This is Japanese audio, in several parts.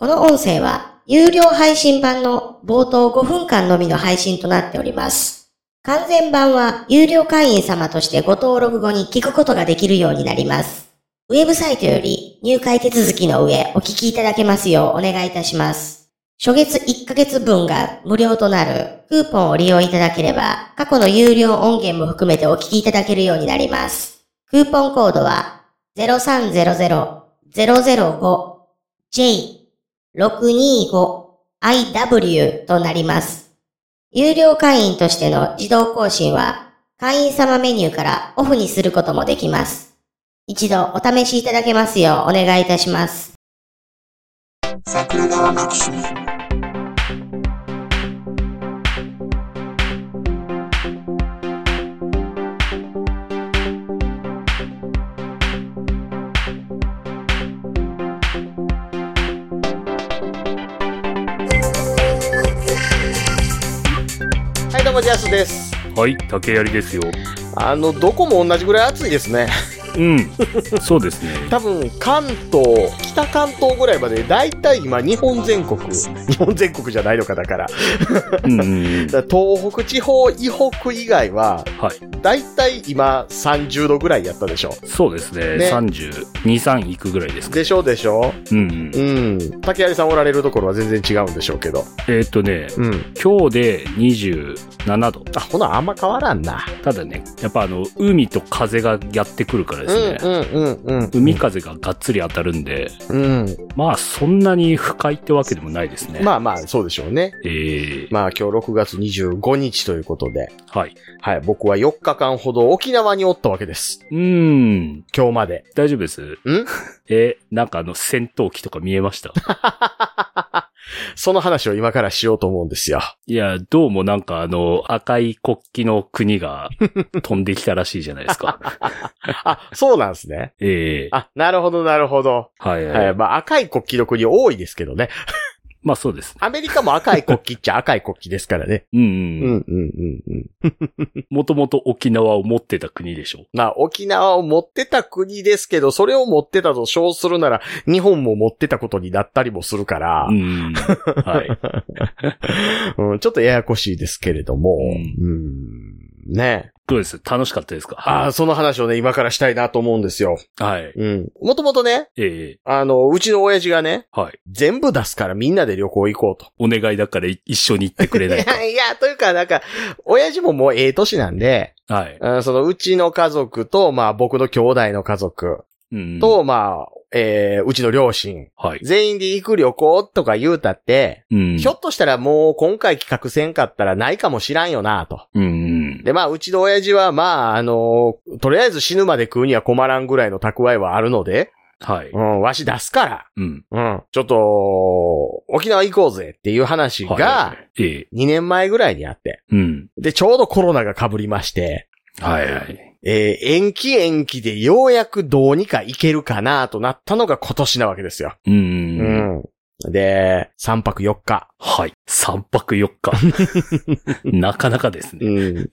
この音声は有料配信版の冒頭5分間のみの配信となっております。完全版は有料会員様としてご登録後に聞くことができるようになります。ウェブサイトより入会手続きの上お聞きいただけますようお願いいたします。初月1ヶ月分が無料となるクーポンを利用いただければ過去の有料音源も含めてお聞きいただけるようになります。クーポンコードは 0300-005J 625IW となります。有料会員としての自動更新は会員様メニューからオフにすることもできます。一度お試しいただけますようお願いいたします。桜川マキシムはい、どうも、ジャスです。はい、竹槍ですよ。あの、どこも同じぐらい暑いですね。うん、そうですね。多分、関東、北関東ぐらいまで、だいたい今、日本全国、日本全国じゃないのか、だから。うん 東北地方、以北以外は、はい、だいたい今、30度ぐらいやったでしょ。そうですね。ね32、3いくぐらいですか。でしょでしょうんうん。うん。竹槍さんおられるところは全然違うんでしょうけど。えーっとね、うん。今日で27度。あ、ほな、あんま変わらんな。ただね、やっぱあの、海と風がやってくるからですね。うん、うん、うん、海風ががっつり当たるんで、うん。まあそんなに不快ってわけでもないですね。まあまあ、そうでしょうね。ええまあ、今日6月25日ということで。はい。はい、僕は4日間ほど沖縄におったわけです。うーん、今日まで。大丈夫です？ん？え、なんかあの、戦闘機とか見えました？その話を今からしようと思うんですよ。いや、どうもなんかあの、赤い国旗の国が飛んできたらしいじゃないですか。あ、そうなんですね。ええあ、なるほど、なるほど。はいはい。はい、まあ赤い国旗の国多いですけどね。まあそうです。アメリカも赤い国旗っちゃ赤い国旗ですからね。うんうん。うん、うん、うん、うん。もともと沖縄を持ってた国でしょ。まあ、沖縄を持ってた国ですけど、それを持ってたと称するなら、日本も持ってたことになったりもするからう、ん。はい。うん、ちょっとややこしいですけれども、ううん、ねどうです？楽しかったですか？ああ、その話をね、今からしたいなと思うんですよ。はい。うん。もともとね、ええあの、うちの親父がね、はい。全部出すからみんなで旅行行こうと。お願いだからい一緒に行ってくれいないか。や、いや、というか、なんか、親父ももうええ年なんで、はい。うんそのうちの家族と、まあ僕の兄弟の家族うん。と、まあ、えーうちの両親、はい。全員で行く旅行とか言うたって、うん。ひょっとしたらもう今回企画せんかったらないかもしらんよなと。うんうん。で、まあ、うちの親父は、まあ、あのとりあえず死ぬまで食うには困らんぐらいの蓄えはあるので、はい。うん、わし出すから、うん。うん、ちょっと、沖縄行こうぜっていう話が、はい、ええ2年前ぐらいにあって、うん。で、ちょうどコロナが被りまして、はいはい。えー延期延期でようやくどうにか行けるかなとなったのが今年なわけですよ。うん。うん。で、3泊4日。はい。3泊4日。なかなかですね。うん。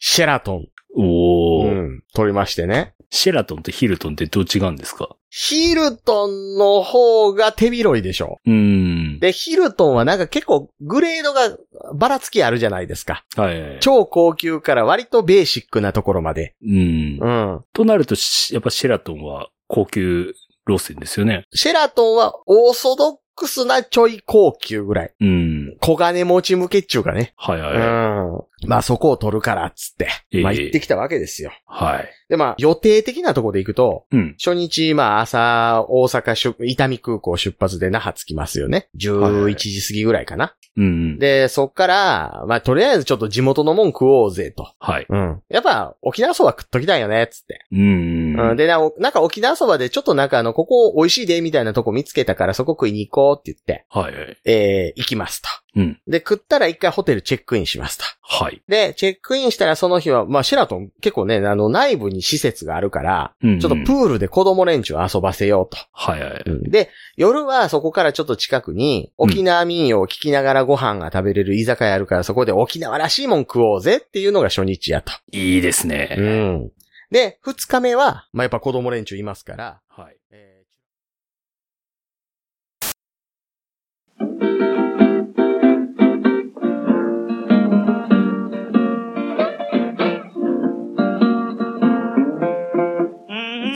シェラトン。おー、うん。取りましてね。シェラトンとヒルトンってどう違うんですか？ヒルトンの方が手広いでしょ。うん。で、ヒルトンはなんか結構グレードがばらつきあるじゃないですか。はいはい。超高級から割とベーシックなところまで。うん。うん。となるとし、やっぱシェラトンは高級路線ですよね。シェラトンはオーソドックスなちょい高級ぐらい。うん。小金持ち向けっちゅうかね。はいうはん。まあそこを取るからっつって。ええまあ行ってきたわけですよ。い。はい。でまあ予定的なところで行くと、うん。初日、まあ朝、大阪出、伊丹空港出発で那覇着きますよね。11時過ぎぐらいかな。うん。で、そっから、まあとりあえずちょっと地元のもん食おうぜと。はい。うん。やっぱ沖縄そば食っときたいよね、つって。うん。うん。でな、おなんか沖縄そばでちょっとなんかあの、ここ美味しいで、みたいなとこ見つけたからそこ食いに行こうって言って、はいはい。えー、行きますと。うん。で、食ったら一回ホテルチェックインしますと。はい。で、チェックインしたらその日は、まあ、シェラトン結構ね、あの、内部に施設があるから、うん。ちょっとプールで子供連中遊ばせようと。はいはい。で、夜はそこからちょっと近くに、沖縄民謡を聞きながらご飯が食べれる居酒屋あるから、そこで沖縄らしいもん食おうぜっていうのが初日やと。いいですうね。ん。で、二日目は、まあ、やっぱ子供連中いますから、はい。えー